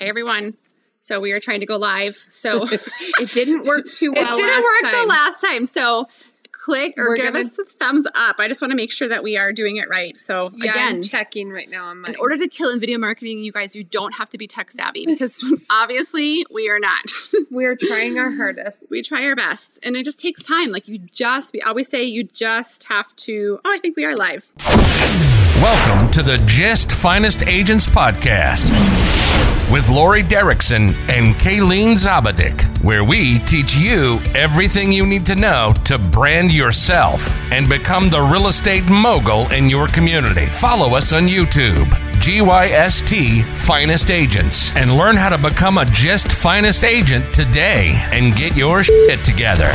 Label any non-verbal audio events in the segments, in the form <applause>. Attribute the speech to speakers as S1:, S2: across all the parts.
S1: Hi, everyone. So we are trying to go live. So <laughs> <laughs>
S2: it didn't work too well.
S1: it didn't work
S2: last
S1: the last time. So click or
S2: We're
S1: give
S2: gonna-
S1: us a thumbs up. I just want to make sure that we are doing it right. So
S2: Yeah,
S1: again,
S2: I'm checking right now on mine.
S1: in order to kill in video marketing, you guys, you don't have to be tech savvy <laughs> because obviously we are not.
S2: We're trying our hardest.
S1: we try our best and it just takes time. Like you just, we always say you just have to. Oh, I think we are live.
S3: Welcome to the Just Finest Agents Podcast with Lori Derrickson and Kayleen Zabadik, where we teach you everything you need to know to brand yourself and become the real estate mogul in your community. Follow us on YouTube. GYST Finest Agents and learn how to become a Just Finest agent today and get your shit together.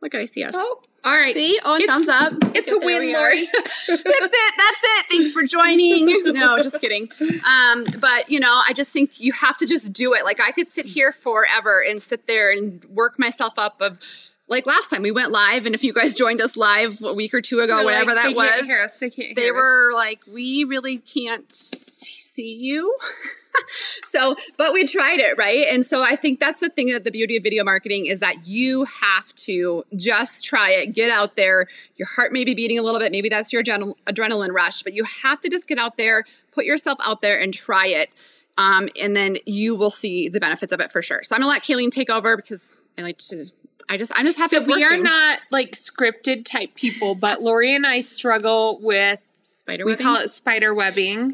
S1: Look, I see us.
S2: Oh, all right.
S1: See? Oh,
S2: It's-
S1: thumbs up.
S2: It's a win. Lori. <laughs>
S1: that's it. That's it. Thanks for joining. No, just kidding. Um, but you know, I just think you have to just do it. Like I could sit here forever and sit there and work myself up of like last time we went live and if you guys joined us live a week or two ago,
S2: They're
S1: whatever
S2: like,
S1: that
S2: they Can't
S1: was,
S2: hear us. They can't
S1: they
S2: hear us.
S1: were like, we really can't see you. <laughs> so, but we tried it, right? And so I think that's the thing that the beauty of video marketing is that you have to just try it, get out there. Your heart may be beating a little bit, maybe that's your adrenal- adrenaline rush, but you have to just get out there, put yourself out there and try it. Um, and then you will see the benefits of it for sure. So I'm gonna let Kayleen take over because I like to. I just, I'm just happy.
S2: So we are not like scripted type people, but Lori and I struggle with
S1: spider. Webbing?
S2: we call it spider webbing.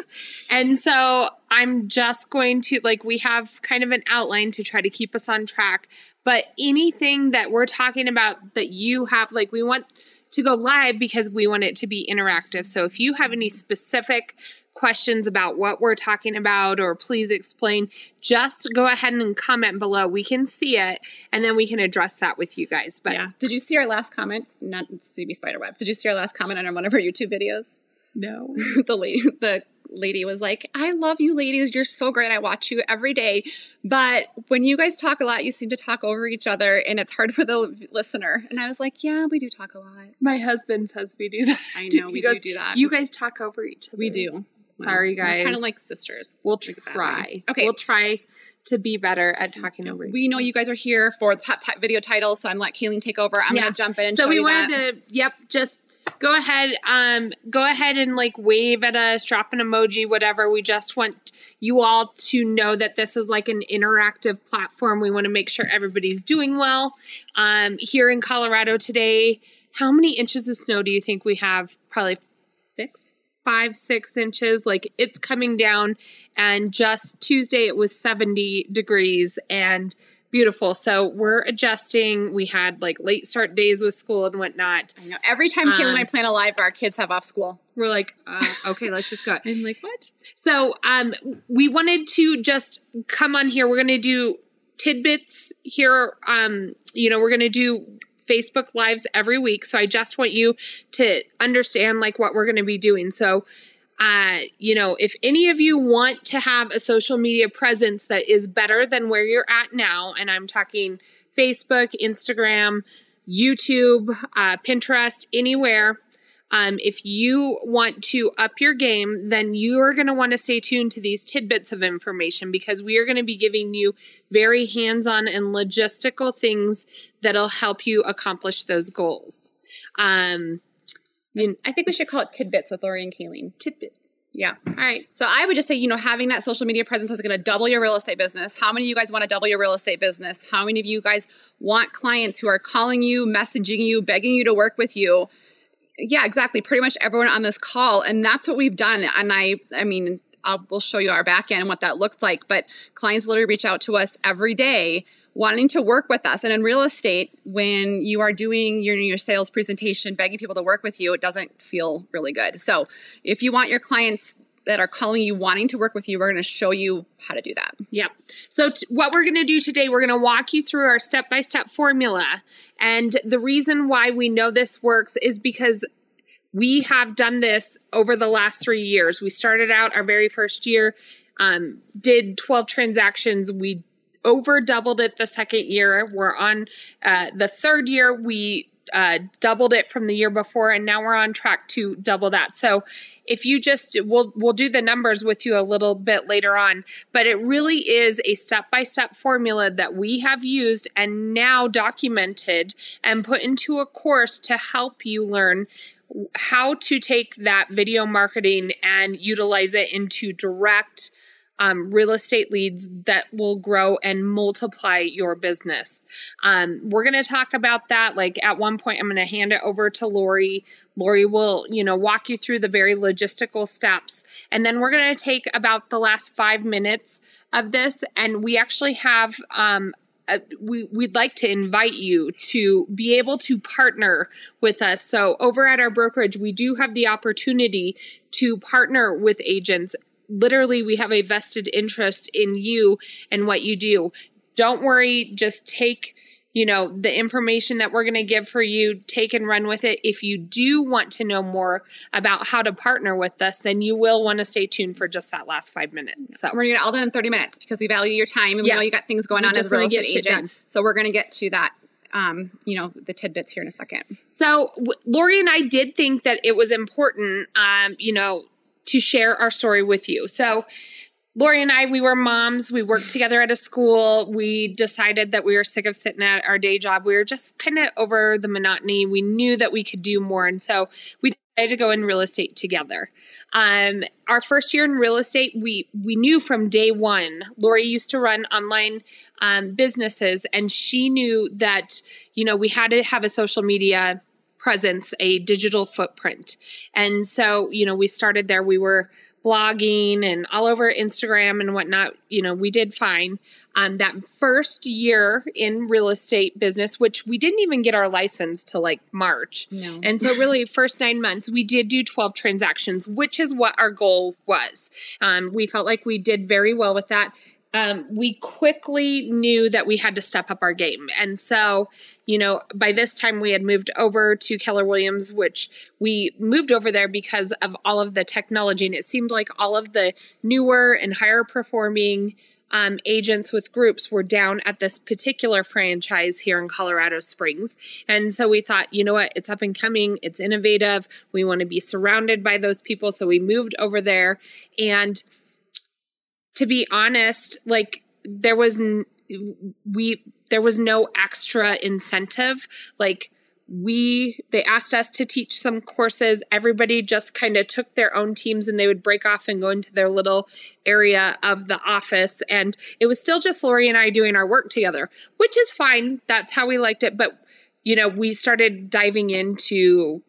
S2: and so I'm just going to like we have kind of an outline to try to keep us on track. But anything that we're talking about that you have like we want to go live because we want it to be interactive. So if you have any specific questions about what we're talking about or please explain, just go ahead and comment below. We can see it and then we can address that with you guys. But
S1: Yeah. Did you see our last comment? Not CB Spiderweb. Did you see our last comment on one of our YouTube videos?
S2: no. <laughs>
S1: the lady, the lady was like, "I love you, ladies. You're so great. I watch you every day, but when you guys talk a lot, you seem to talk over each other, and it's hard <laughs> for the listener." And I was like, "Yeah, we do talk a lot.
S2: My husband says we do that.
S1: I <laughs> know we
S2: He
S1: do do that.
S2: You guys talk over each other.
S1: we do.
S2: Sorry, guys.
S1: kind of like sisters.
S2: We'll
S1: Think of it that
S2: try.
S1: Okay.
S2: We'll try to be better at talking over.
S1: we know you guys are here for the top, top video titles, so I'm let Kayleen take over. I'm
S2: Yeah.
S1: gonna jump in and
S2: so we wanted
S1: that.
S2: to. Yep. Just go ahead. Um. Go ahead and like wave at us, drop an emoji, whatever. We just want you all to know that this is like an interactive platform. We want to make sure everybody's doing well. Um. Here in Colorado today, how many inches of snow do you think we have? Probably
S1: Six.
S2: Five, six inches. Like it's coming down. And just Tuesday, it was 70 degrees and beautiful. So we're adjusting. We had like late start days with school and whatnot.
S1: I know. Every time Kayleen and I
S2: Um,
S1: plan a live, our kids have off school.
S2: We're like, uh, okay, let's just go. <laughs>
S1: I'm like, what?
S2: So um, we wanted to just come on here. We're going to do tidbits here. Um, you know, we're going to do Facebook lives every week. So I just want you to understand like what we're going to be doing. So, uh, you know, if any of you want to have a social media presence that is better than where you're at now, and I'm talking Facebook, Instagram, YouTube, uh, Pinterest, anywhere, um, if you want to up your game, then you are going to want to stay tuned to these tidbits of information because we are going to be giving you very hands on and logistical things that'll help you accomplish those goals. Um, you,
S1: I think we should call it tidbits with Lori and Kayleen.
S2: tidbits.
S1: Yeah.
S2: All right.
S1: So I would just say, you know, having that social media presence is going to double your real estate business. How many of you guys want to double your real estate business? How many of you guys want clients who are calling you, messaging you, begging you to work with you? Yeah, exactly. Pretty much everyone on this call, and that's what we've done. And I, I mean, I'll, we'll show you our back end and what that looks like. But clients literally reach out to us every day wanting to work with us. And in real estate, when you are doing your, your sales presentation, begging people to work with you, it doesn't feel really good. So if you want your clients that are calling you wanting to work with you, we're going to show you how to do that.
S2: Yep. So, t- what we're going to do today, we're going to walk you through our step by step formula. And the reason why we know this works is because we have done this over the last three years. We started out our very first year, um, did 12 transactions. We over doubled it the second year. We're on uh, the third year. We uh, doubled it from the year before, and now we're on track to double that. So if you just we'll we'll do the numbers with you a little bit later on, but it really is a step-by-step formula that we have used and now documented and put into a course to help you learn how to take that video marketing and utilize it into direct um, real estate leads that will grow and multiply your business. Um, we're going to talk about that. Like at one point, I'm going to hand it over to Lori. Lori will, you know, walk you through the very logistical steps. And then we're going to take about the last five minutes of this. And we actually have um, uh, we, we'd like to invite you to be able to partner with us. So, over at our brokerage, we do have the opportunity to partner with agents. Literally, we have a vested interest in you and what you do. Don't worry, just take you know, the information that we're going to give for you, take and run with it. If you do want to know more about how to partner with us, then you will want to stay tuned for just that last five minutes. So
S1: we're going to get all done in 30 minutes because we value your time and we know you got things going
S2: We
S1: on as a real estate agent. So we're going to get to that, um, you know, the tidbits here in a second.
S2: So w- Lori and I did think that it was important, um, you know, to share our story with you. So Lori and I, we were moms. We worked together at a school. We decided that we were sick of sitting at our day job. We were just kind of over the monotony. We knew that we could do more, and so we decided to go in real estate together. Um, our first year in real estate, we we knew from day one. Lori used to run online um, businesses, and she knew that you know we had to have a social media presence, a digital footprint, and so you know we started there. We were blogging and all over Instagram and whatnot. You know, we did fine. Um, that first year in real estate business, which we didn't even get our license till like March.
S1: No.
S2: And so, really, first nine months, we did do 12 transactions, which is what our goal was. Um, we felt like we did very well with that. Um, we quickly knew that we had to step up our game. And so, you know, by this time we had moved over to Keller Williams, which we moved over there because of all of the technology. And it seemed like all of the newer and higher performing um, agents with groups were down at this particular franchise here in Colorado Springs. And so we thought, you know what, it's up and coming, it's innovative. We want to be surrounded by those people. So we moved over there. And to be honest, like there was n- we there was no extra incentive. Like we they asked us to teach some courses. Everybody just kind of took their own teams and they would break off and go into their little area of the office. And it was still just Lori and I doing our work together, which is fine. That's how we liked it. But you know, we started diving into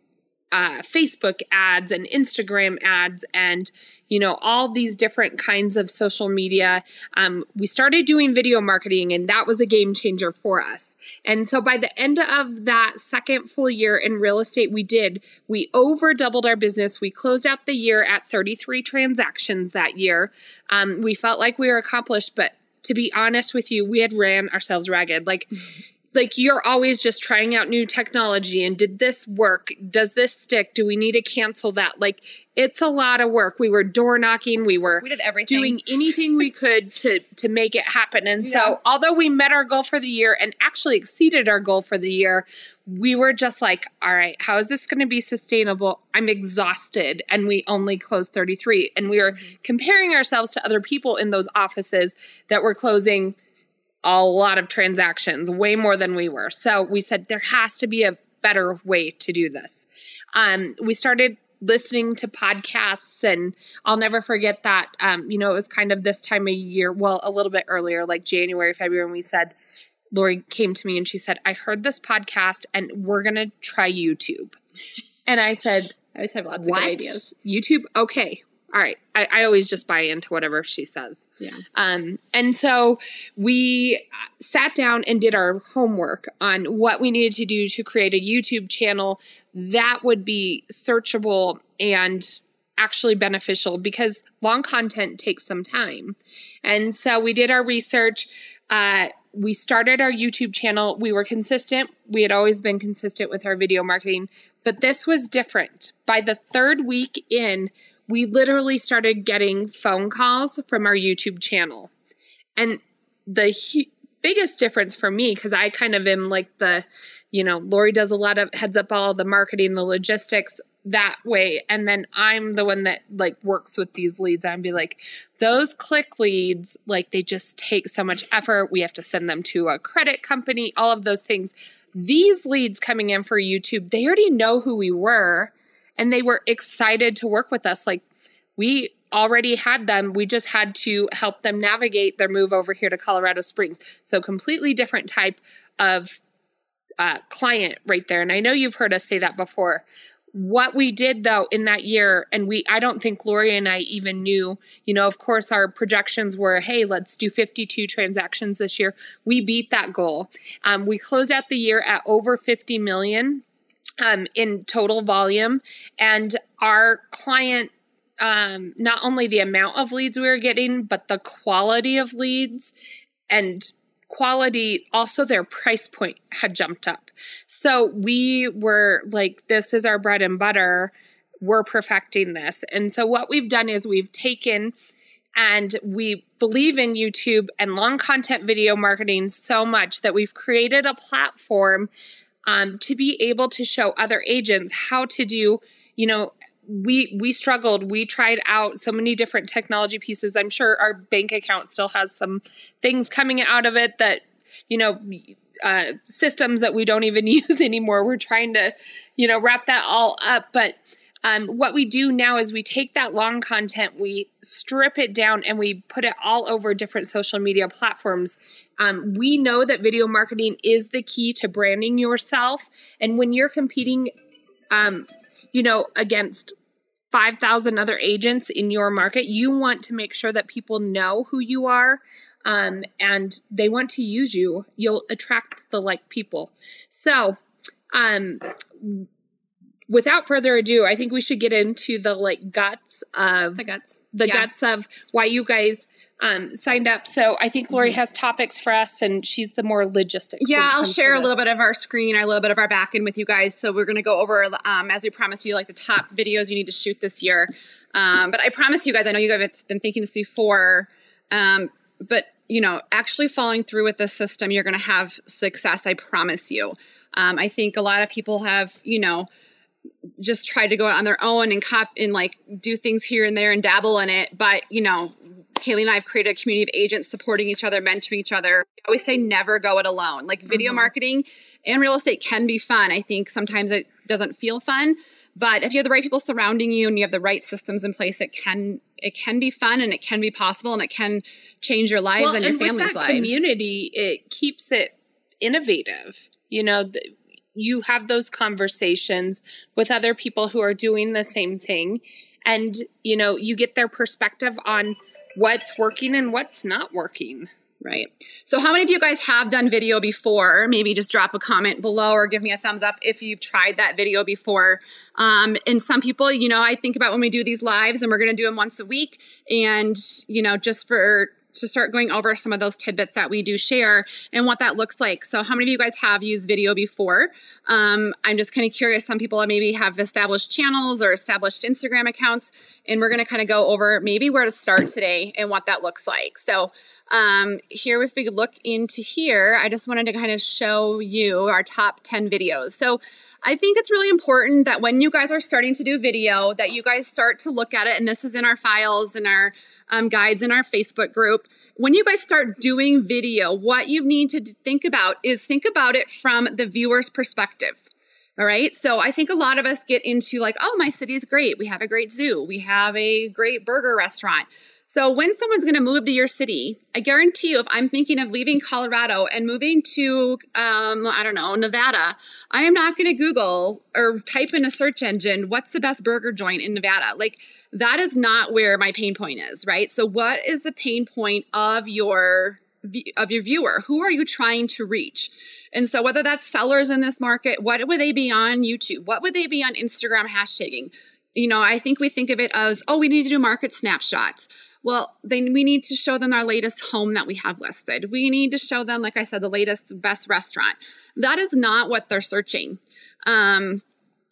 S2: uh, Facebook ads and Instagram ads and you know all these different kinds of social media. Um, we started doing video marketing, and that was a game changer for us. And so by the end of that second full year in real estate, we did we over doubled our business. We closed out the year at 33 transactions that year. Um, we felt like we were accomplished, but to be honest with you, we had ran ourselves ragged. Like <laughs> like you're always just trying out new technology and did this work does this stick do we need to cancel that like it's a lot of work we were door knocking we were
S1: We did everything.
S2: doing anything we could to to make it happen and
S1: Yeah.
S2: so although we met our goal for the year and actually exceeded our goal for the year we were just like all right how is this going to be sustainable i'm exhausted and we only closed 33 and we were
S1: Mm-hmm.
S2: comparing ourselves to other people in those offices that were closing a lot of transactions, way more than we were. So we said there has to be a better way to do this. Um, we started listening to podcasts, and I'll never forget that. Um, you know, it was kind of this time of year, well, a little bit earlier, like January, February, and we said, Lori came to me and she said, I heard this podcast and we're going to try YouTube. And I said,
S1: I always have lots
S2: what?
S1: of good ideas.
S2: YouTube? Okay. All right. I, I always just buy into whatever she says.
S1: Yeah.
S2: Um, and so we sat down and did our homework on what we needed to do to create a YouTube channel that would be searchable and actually beneficial because long content takes some time. And so we did our research. Uh, we started our YouTube channel. We were consistent. We had always been consistent with our video marketing, but this was different. By the third week in, we literally started getting phone calls from our YouTube channel. And the hu- biggest difference for me, because I kind of am like the, you know, Lori does a lot of heads up all the marketing, the logistics. that way and then i'm the one that like works with these leads i'd be like those click leads like they just take so much effort we have to send them to a credit company all of those things these leads coming in for youtube they already know who we were and they were excited to work with us. Like we already had them. We just had to help them navigate their move over here to colorado springs. So completely different type of uh, client right there. And i know you've heard us say that before. What we did though in that year and we i don't think lori and i even knew you know of course our projections were hey let's do 52 transactions this year. We beat that goal. Um, we closed out the year at over 50 million um, in total volume. And our client um, not only the amount of leads we were getting but the quality of leads and quality also their price point had jumped up. So we were like this is our bread and butter. We're perfecting this. And so what we've done is we've taken and we believe in youtube and long content video marketing so much that we've created a platform um, to be able to show other agents how to do you know we we struggled. We tried out so many different technology pieces. I'm sure our bank account still has some things coming out of it that you know uh, systems that we don't even <laughs> use anymore. We're trying to you know wrap that all up. But um, what we do now is we take that long content we strip it down and we put it all over different social media platforms um, we know that video marketing is the key to branding yourself and when you're competing um, you know, against 5,000 other agents in your market, you want to make sure that people know who you are um, and they want to use you. You'll attract the like people. So, um, without further ado, I think we should get into the like guts of
S1: the guts,
S2: the
S1: yeah.
S2: guts of why you guys um, signed up. So I think Lori has topics for us, and she's the more logistics.
S1: Yeah, I'll share a little bit of our screen, a little bit of our back end with you guys. So we're going to go over, um, as we promised you, like the top videos you need to shoot this year. Um, but I promise you guys, I know you guys have been thinking this before, um, but you know, actually following through with this system, you're going to have success. I promise you. Um, I think a lot of people have, you know, just tried to go on their own and cop and like do things here and there and dabble in it. But you know, Kayleen and I have created a community of agents supporting each other, mentoring each other. I always say never go it alone. Like video mm-hmm. marketing and real estate can be fun. I think sometimes it doesn't feel fun, but if you have the right people surrounding you and you have the right systems in place, it can it can be fun and it can be possible and it can change your lives well, and your and family's
S2: with
S1: lives.
S2: Community, it keeps it innovative. You know, the, you have those conversations with other people who are doing the same thing and you know you get their perspective on what's working and what's not working.
S1: Right. So, how many of you guys have done video before? Maybe just drop a comment below or give me a thumbs up if you've tried that video before. Um, and some people, you know, I think about when we do these lives and we're going to do them once a week. And, you know, just for to start going over some of those tidbits that we do share and what that looks like. So, how many of you guys have used video before? Um, I'm just kind of curious. Some people maybe have established channels or established Instagram accounts, and we're going to kind of go over maybe where to start today and what that looks like. So, um, here, if we look into here, I just wanted to kind of show you our top 10 videos. So, I think it's really important that when you guys are starting to do video, that you guys start to look at it. And this is in our files and our um, guides in our Facebook group. When you guys start doing video, what you need to think about is think about it from the viewer's perspective. All right. So I think a lot of us get into like, oh, my city is great. We have a great zoo. We have a great burger restaurant. So when someone's going to move to your city, I guarantee you, if I'm thinking of leaving Colorado and moving to, um, I don't know, Nevada, I am not going to Google or type in a search engine, what's the best burger joint in Nevada? Like that is not where my pain point is, right? So what is the pain point of your of your viewer? Who are you trying to reach? And so whether that's sellers in this market what would they be on youtube? What would they be on instagram hashtagging? You know i think we think of it as oh we need to do market snapshots well, then we need to show them our latest home that we have listed. We need to show them, like I said, the latest best restaurant. That is not what they're searching. Um,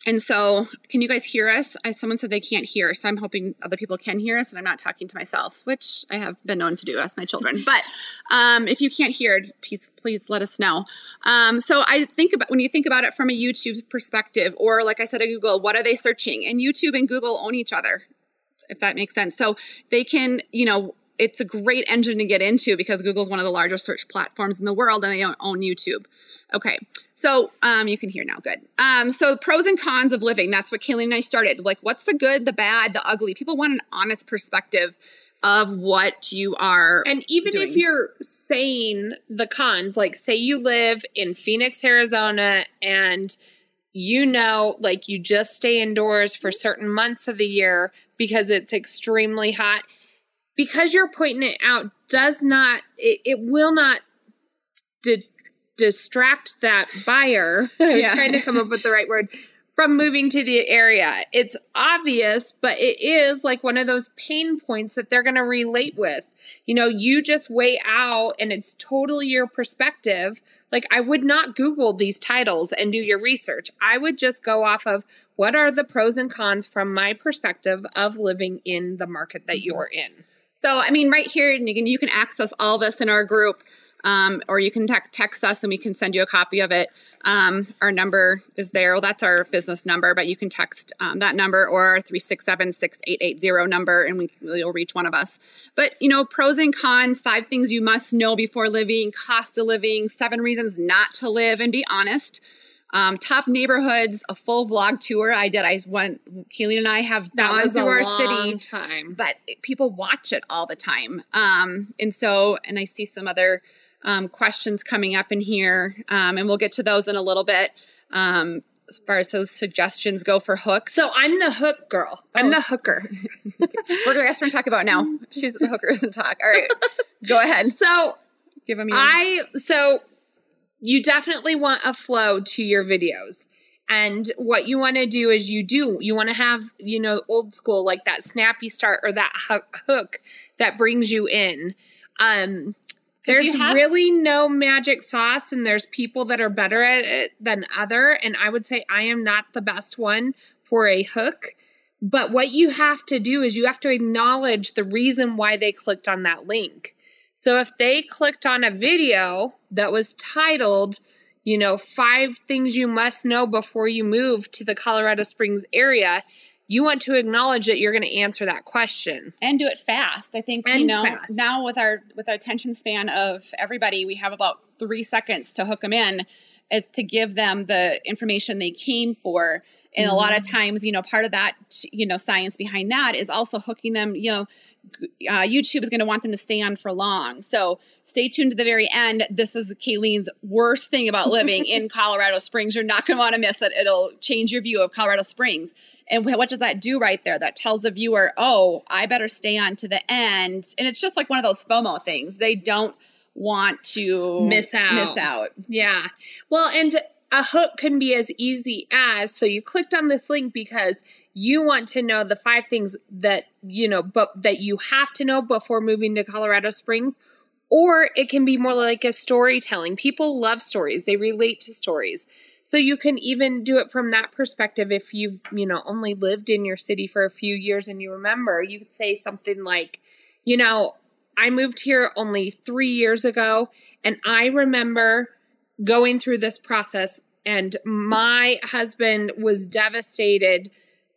S1: and so, can you guys hear us? I, someone said they can't hear, so I'm hoping other people can hear us, and I'm not talking to myself, which I have been known to do as my children. <laughs> But um, if you can't hear, please please let us know. Um, so I think about when you think about it from a YouTube perspective, or like I said at Google, what are they searching? And YouTube and Google own each other, if that makes sense. So they can, you know, it's a great engine to get into because Google's one of the largest search platforms in the world, and they own YouTube. Okay, so um, you can hear now. Good. Um, so pros and cons of living. That's what Kayleen and I started. Like, what's the good, the bad, the ugly? People want an honest perspective of what you are.
S2: And even
S1: doing.
S2: if you're saying the cons, like say you live in Phoenix, Arizona, and you know, like you just stay indoors for certain months of the year because it's extremely hot. Because you're pointing it out, does not, it, it will not de- distract that buyer. <laughs> I was
S1: Yeah.
S2: trying to come up with the right word from moving to the area. It's obvious, but it is like one of those pain points that they're going to relate with. You know, you just weigh out and it's totally your perspective. Like, I would not Google these titles and do your research. I would just go off of what are the pros and cons from my perspective of living in the market that you're in.
S1: So, I mean, right here, and you can, you can access all this in our group, um, or you can tec- text us and we can send you a copy of it. Um, our number is there. Well, that's our business number, but you can text um, that number or our 367 6880 number and we, you'll reach one of us. But, you know, pros and cons, five things you must know before living, cost of living, seven reasons not to live, and be honest. Um, top neighborhoods, a full vlog tour. I did. I went. Kayleen and I have
S2: That
S1: gone
S2: was
S1: through our city
S2: time.
S1: but people watch it all the time. Um, and so, and I see some other um, questions coming up in here, um, and we'll get to those in a little bit. Um, as far as those suggestions go for hooks,
S2: So I'm the hook girl. I'm
S1: Oh.
S2: the hooker. <laughs>
S1: we're gonna ask her to talk about now. She's the hookers and talk. All right, go ahead.
S2: So
S1: Give them your.
S2: I so you definitely want a flow to your videos. And what you want to do is you do you want to have, you know, old school like that snappy start or that hook that brings you in. Um there's
S1: have-
S2: really no magic sauce and there's people that are better at it than other and I would say I am not the best one for a hook. But what you have to do is you have to acknowledge the reason why they clicked on that link. So if they clicked on a video that was titled, you know, five things you must know before you move to the Colorado Springs area, you want to acknowledge that you're going to answer that question.
S1: and do it fast. I think you know
S2: fast.
S1: now with our with our attention span of everybody, we have about three seconds to hook them in, is to give them the information they came for. And a lot of mm-hmm. times, you know, part of that, you know, science behind that is also hooking them. You know, uh, YouTube is going to want them to stay on for long, so stay tuned to the very end. This is Kayleen's worst thing about living in <laughs> Colorado Springs. You're not going to want to miss it. It'll change your view of Colorado Springs. And what does that do right there? That tells the viewer, oh, I better stay on to the end. And it's just like one of those FOMO things. They don't want to
S2: Miss out.
S1: Miss out.
S2: Yeah. Well, and a hook can be as easy as so you clicked on this link because you want to know the five things that you know but that you have to know before moving to Colorado Springs or it can be more like a storytelling. People love stories. They relate to stories. So you can even do it from that perspective if you've, you know, only lived in your city for a few years and you remember, you could say something like, you know, I moved here only 3 years ago and I remember going through this process and my husband was devastated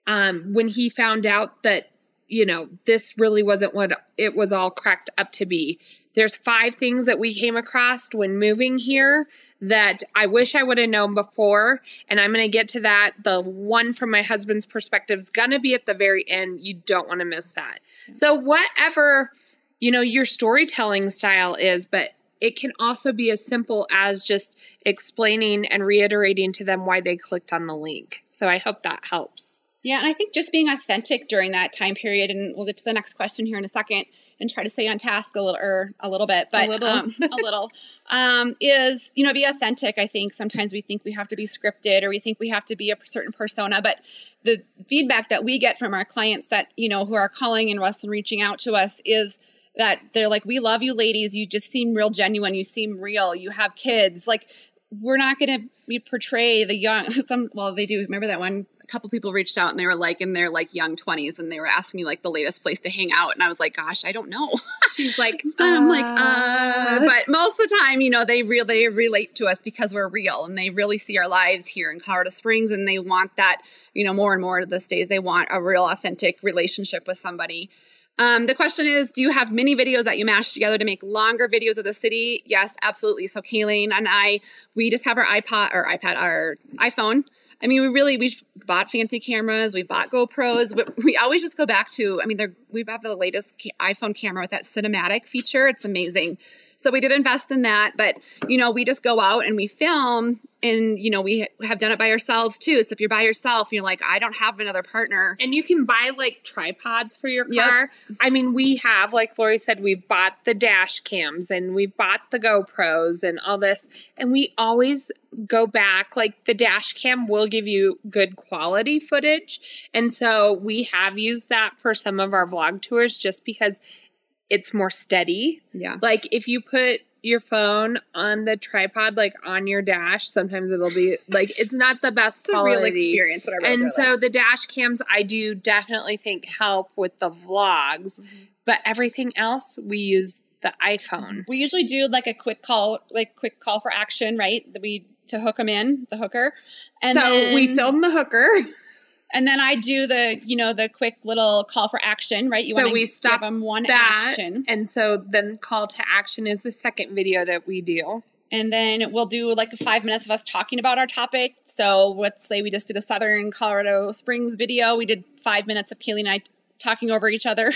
S2: um, when he found out that you know this really wasn't what it was all cracked up to be. There's five things that we came across when moving here that i wish i would have known before and i'm going to get to that. The one from my husband's perspective is going to be at the very end. You don't want to miss that. So whatever you know your storytelling style is but it can also be as simple as just explaining and reiterating to them why they clicked on the link. So i hope that helps
S1: Yeah, and I think just being authentic during that time period, and we'll get to the next question here in a second, and try to stay on task a little or a little bit, but a
S2: little.
S1: um, <laughs> a little um, is you know be authentic. I think sometimes we think we have to be scripted or we think we have to be a certain persona, but the feedback that we get from our clients that you know who are calling and us and reaching out to us is that they're like, "We love you, ladies. You just seem real genuine. You seem real. You have kids. Like we're not going to we portray the young <laughs> some well they do remember that one a couple people reached out and they were like in their like young 20s and they were asking me like the latest place to hang out and I was like gosh I don't know <laughs>
S2: She's like,
S1: so I'm like uh but most of the time you know they really relate to us because we're real and they really see our lives here in Colorado Springs and they want that you know more and more these days they want a real authentic relationship with somebody um, the question is, do you have mini videos that you mash together to make longer videos of the city? Yes, absolutely. So Kayleen and I, we just have our iPod or iPad, our iPhone. I mean, we really we've bought fancy cameras, we bought GoPros, but we always just go back to. I mean, we have the latest iPhone camera with that cinematic feature. It's amazing. So we did invest in that, but you know, we just go out and we film and you know we have done it by ourselves too. So if you're by yourself you're like i don't have another partner.
S2: And you can buy like tripods for your car. Yep. i mean we have like lori said we've bought the dash cams and we've bought the gopros and all this. And we always go back like the dash cam will give you good quality footage. And so we have used that for some of our vlog tours just because it's more steady.
S1: Yeah.
S2: Like if you put your phone on the tripod, like on your dash, sometimes it'll be like it's not the best
S1: it's
S2: quality.
S1: a real experience. Whatever.
S2: And so like. the dash cams, I do definitely think help with the vlogs, mm-hmm. but everything else we use the iPhone.
S1: We usually do like a quick call, like quick call for action, right? That we to hook them in the hooker,
S2: and so then, we film the hooker. <laughs>
S1: And then I do the, you know, the quick little call for action, right?
S2: You so we stop them one that, action. And so then call to action is the second video that we do.
S1: And then we'll do like five minutes of us talking about our topic. So let's say we just did a Southern Colorado Springs video. We did five minutes of Kayleen and I talking over each other.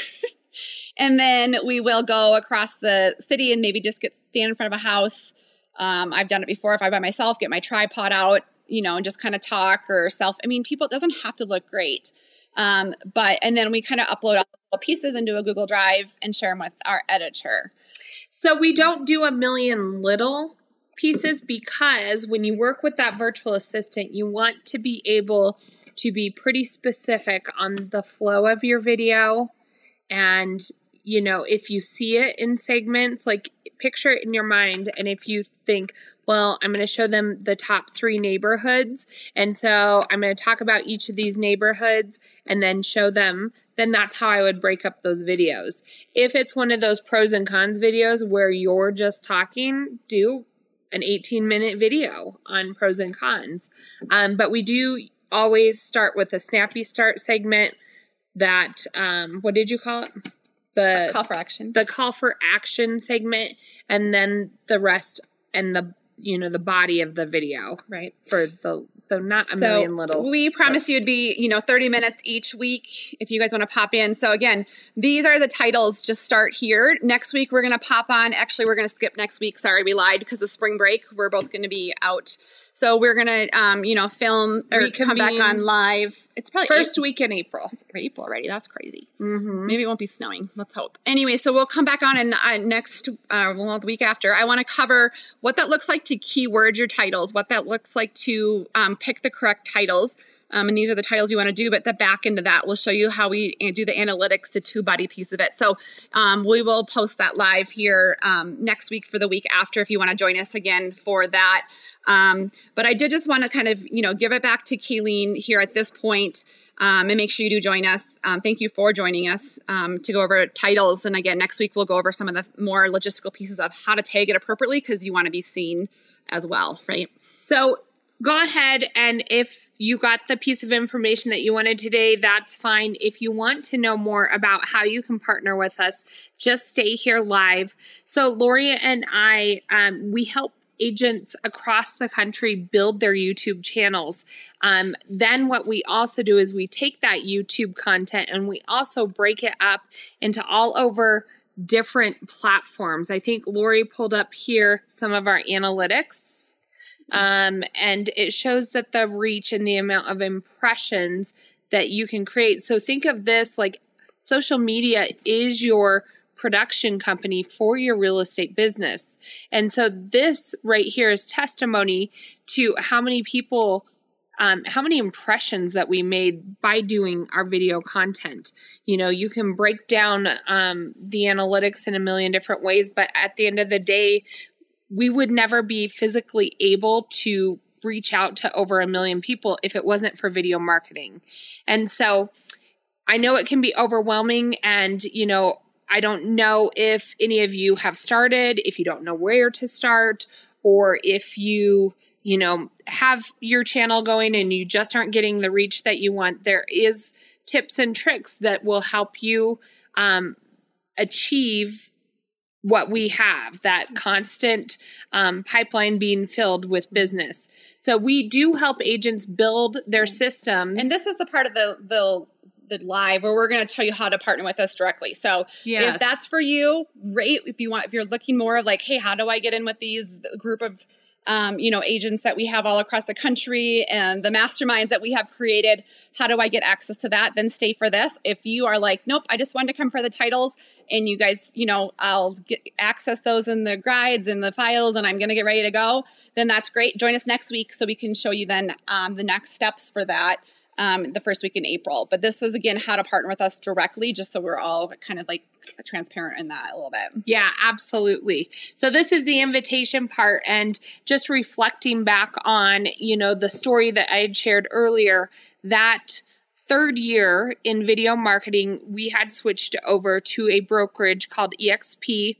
S1: <laughs> and then we will go across the city and maybe just get stand in front of a house. Um, I've done it before if I by myself, get my tripod out you know, and just kind of talk or self. I mean, people, it doesn't have to look great. Um, but, and then we kind of upload all the pieces into a Google Drive and share them with our editor.
S2: So we don't do a million little pieces because when you work with that virtual assistant, you want to be able to be pretty specific on the flow of your video. And, you know, if you see it in segments, like picture it in your mind. And if you think, well, I'm going to show them the top three neighborhoods. And so I'm going to talk about each of these neighborhoods and then show them. Then that's how I would break up those videos. If it's one of those pros and cons videos where you're just talking, do an 18 minute video on pros and cons. Um, but we do always start with a snappy start segment that, um, what did you call it?
S1: The a call for action.
S2: The call for action segment, and then the rest and the you know the body of the video
S1: right.
S2: for the so not a so million little
S1: we promise you would be you know 30 minutes each week if you guys want to pop in. So again these are the titles just start here. Next week we're going to pop on. Actually we're going to skip next week. Sorry we lied because the spring break we're both going to be out so we're gonna, um, you know, film or Reconvene. come back on live.
S2: It's probably first April. week in April.
S1: It's April already. That's crazy.
S2: Mm-hmm.
S1: Maybe it won't be snowing. Let's hope. Anyway, so we'll come back on in uh, next, uh, well, the week after. I want to cover what that looks like to keyword your titles, what that looks like to um, pick the correct titles. Um, and these are the titles you want to do, but the back end of that will show you how we do the analytics, the two body piece of it. So um, we will post that live here um, next week for the week after if you want to join us again for that. Um, but I did just want to kind of, you know, give it back to Kayleen here at this point, um, and make sure you do join us. Um, thank you for joining us to go over titles. And again, next week we'll go over some of the more logistical pieces of how to tag it appropriately because you want to be seen as well, right?
S2: So go ahead and if you got the piece of information that you wanted today, that's fine. If you want to know more about how you can partner with us, just stay here live. So Lori and I, um, we help agents across the country build their YouTube channels. Um, then, what we also do is we take that YouTube content and we also break it up into all over different platforms. I think Lori pulled up here some of our analytics. Um, and it shows that the reach and the amount of impressions that you can create. So think of this like social media is your production company for your real estate business. And so this right here is testimony to how many people um, how many impressions that we made by doing our video content. You know, you can break down um, the analytics in a million different ways, but at the end of the day, we would never be physically able to reach out to over a million people if it wasn't for video marketing. And so I know it can be overwhelming and you know I don't know if any of you have started, if you don't know where to start or if you you know have your channel going and you just aren't getting the reach that you want there is tips and tricks that will help you um, achieve what we have that constant um, pipeline being filled with business so we do help agents build their systems
S1: and this is the part of the the the live where we're going to tell you how to partner with us directly. So
S2: Yes.
S1: if that's for you, great. If you want, if you're looking more of like, hey, how do I get in with these group of um, you know, agents that we have all across the country and the masterminds that we have created. How do I get access to that? Then stay for this. If you are like, nope, I just wanted to come for the titles and you guys, you know, I'll get access those in the guides and the files and I'm going to get ready to go, then that's great. Join us next week so we can show you then um, the next steps for that um, the first week in April. But this is again how to partner with us directly, just so we're all kind of like transparent in that a little bit.
S2: Yeah, absolutely. So this is the invitation part and just reflecting back on, you know, the story that I had shared earlier that third year in video marketing, we had switched over to a brokerage called EXP.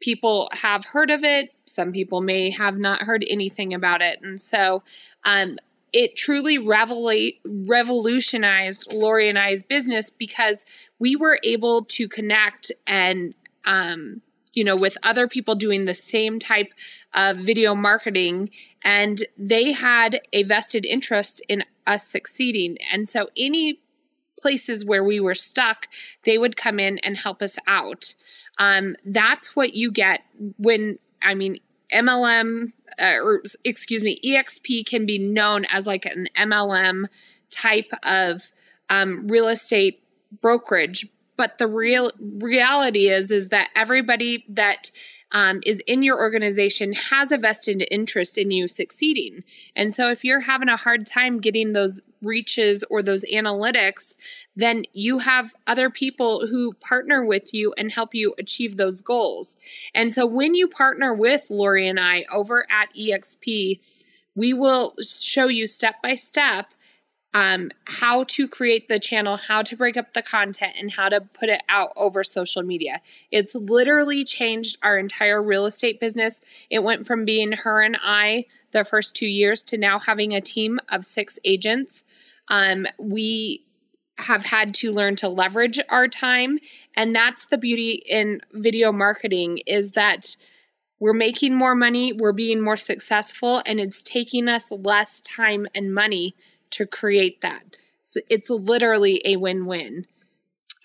S2: People have heard of it. Some people may have not heard anything about it. And so um, it truly revolutionized Lori and I's business because we were able to connect and um, you know with other people doing the same type of video marketing and they had a vested interest in us succeeding. And so any places where we were stuck they would come in and help us out. Um, that's what you get when i mean mlm uh, or excuse me exp can be known as like an mlm type of um, real estate brokerage. But the real reality is is that everybody that um, is in your organization has a vested interest in you succeeding. And so if you're having a hard time getting those reaches or those analytics then you have other people who partner with you and help you achieve those goals. And so when you partner with lori and i over at exp we will show you step by step um, how to create the channel, how to break up the content, and how to put it out over social media. It's literally changed our entire real estate business. It went from being her and I the first two years to now having a team of six agents. Um, we have had to learn to leverage our time, and that's the beauty in video marketing is that we're making more money, we're being more successful, and it's taking us less time and money to create that. So it's literally a win-win.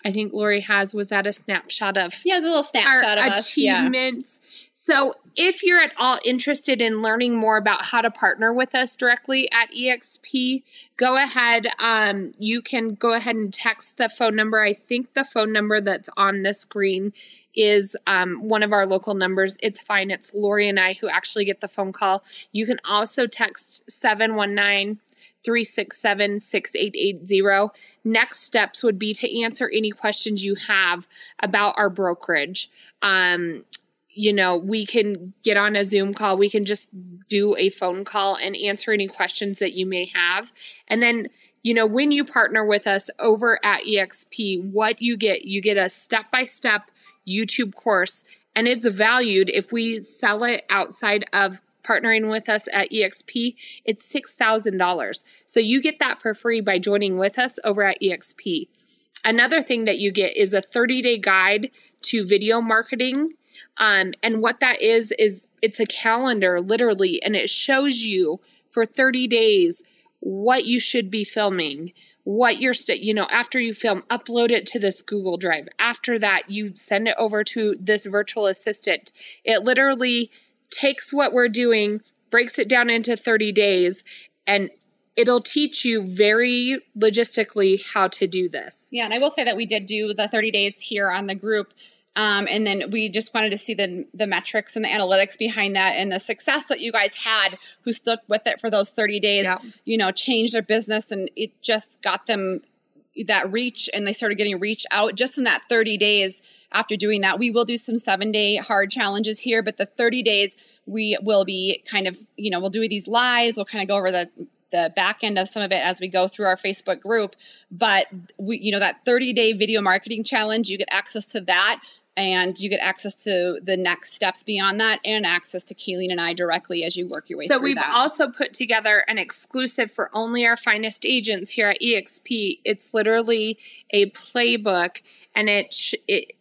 S2: I think Lori has was that a snapshot of
S1: Yeah, it's a little snapshot of us. Yeah.
S2: achievements. So if you're at all interested in learning more about how to partner with us directly at EXP, go ahead. Um, you can go ahead and text the phone number. I think the phone number that's on the screen is um, one of our local numbers. It's fine. It's Lori and I who actually get the phone call. You can also text 719 367 6880. Next steps would be to answer any questions you have about our brokerage. Um, you know, we can get on a Zoom call, we can just do a phone call and answer any questions that you may have. And then, you know, when you partner with us over at EXP, what you get, you get a step by step YouTube course, and it's valued if we sell it outside of partnering with us at EXP, it's $6,000. So you get that for free by joining with us over at EXP. Another thing that you get is a 30 day guide to video marketing. Um, and what that is, is it's a calendar literally, and it shows you for 30 days what you should be filming, what you're, st- you know, after you film, upload it to this Google Drive. After that, you send it over to this virtual assistant. It literally takes what we're doing, breaks it down into 30 days, and it'll teach you very logistically how to do this.
S1: Yeah, and I will say that we did do the 30 days here on the group. Um, and then we just wanted to see the the metrics and the analytics behind that and the success that you guys had who stuck with it for those 30 days,
S2: Yeah.
S1: you know, changed their business and it just got them that reach and they started getting reach out just in that 30 days. After doing that. We will do some seven day hard challenges here, but the 30 days we will be kind of, you know, we'll do these lives. We'll kind of go over the the back end of some of it as we go through our Facebook group. But we, you know, that 30 day video marketing challenge, you get access to that and you get access to the next steps beyond that and access to Kayleen and I directly as you work your way through.
S2: so we've
S1: that.
S2: also put together an exclusive for only our finest agents here at exp it's literally a playbook and it, sh- it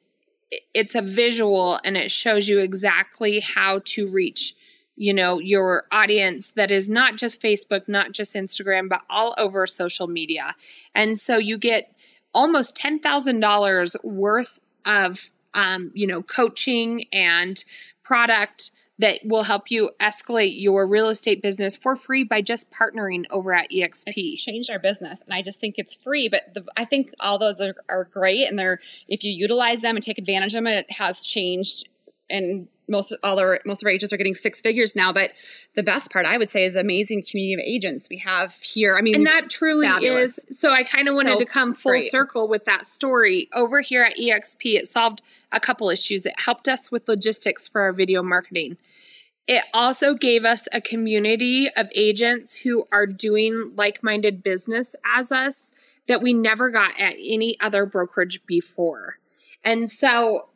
S2: it's a visual and it shows you exactly how to reach you know your audience that is not just facebook not just instagram but all over social media. And so you get almost $10000 worth of um, you know coaching and product that will help you escalate your real estate business for free by just partnering over at exp
S1: it's changed our business. And i just think it's free but the, i think all those are, are great. And they're if you utilize them and take advantage of them it has changed. And most all our most of our agents are getting six figures now. But the best part i would say is amazing community of agents we have here. I mean
S2: and that truly
S1: fabulous.
S2: is so i kind of wanted
S1: So
S2: to come full
S1: great.
S2: circle with that story. Over here at exp it solved a couple issues. It helped us with logistics for our video marketing it also gave us a community of agents who are doing like-minded business as us that we never got at any other brokerage before. And so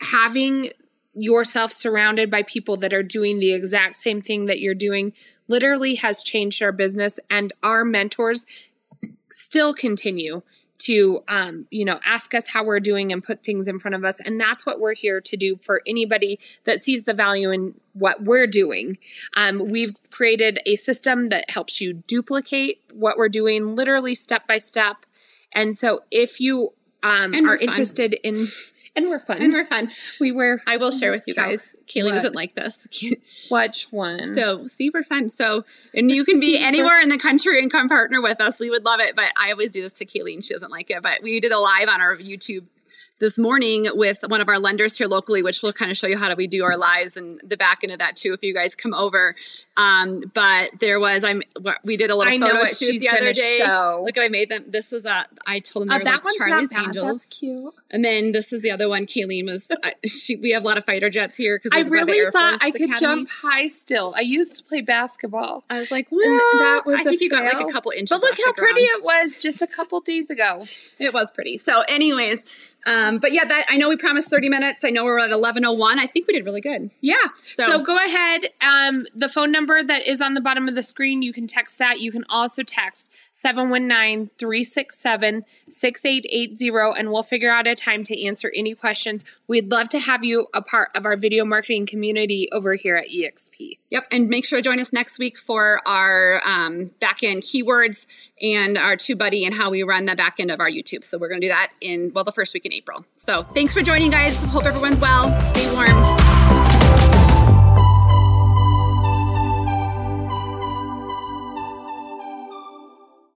S2: having yourself surrounded by people that are doing the exact same thing that you're doing literally has changed our business and our mentors still continue to um, you know ask us how we're doing and put things in front of us. And that's what we're here to do for anybody that sees the value in what we're doing. Um, we've created a system that helps you duplicate what we're doing literally step by step. And so if you um,
S1: And
S2: are
S1: fun.
S2: interested in and we're fun
S1: and we're fun
S2: we wear
S1: i will share with you guys Kayleen
S2: What?
S1: doesn't like this <laughs>
S2: which one
S1: So super fun. So and you can be
S2: Super-
S1: anywhere in the country and come partner with us. We would love it. But I always do this to Kayleen and she doesn't like it. But we did a live on our YouTube this morning with one of our lenders here locally, which will kind of show you how do we do our lives and the back end of that too if you guys come over. Um, but there was I'm we did a little
S2: I
S1: photo shoot the other day.
S2: show.
S1: Look at I made them. This was a I told them they
S2: Oh,
S1: were
S2: that
S1: like
S2: one's
S1: Charlie's
S2: not bad.
S1: Angels.
S2: That's cute.
S1: And then this is the other one. Kayleen was. I, she, we have a lot of fighter jets here because
S2: I really thought I could jump high still. I used to play basketball.
S1: I was like,
S2: And
S1: well,
S2: that was
S1: I think you got like a couple inches.
S2: But look how pretty it was just a couple days ago.
S1: It was pretty. So, anyways, um, but yeah, that I know we promised 30 minutes. I know we're at 11:01. I think we did really good.
S2: Yeah. So,
S1: So-
S2: go ahead. Um, the phone number that is on the bottom of the screen, you can text that. You can also text 719 367 6880, and we'll figure out a time to answer any questions. We'd love to have you a part of our video marketing community over here at EXP.
S1: Yep, and make sure to join us next week for our um, back end keywords and our TubeBuddy and how we run the back end of our YouTube. So we're going to do that in well the first week in April. So thanks for joining, guys. Hope everyone's well. Stay warm.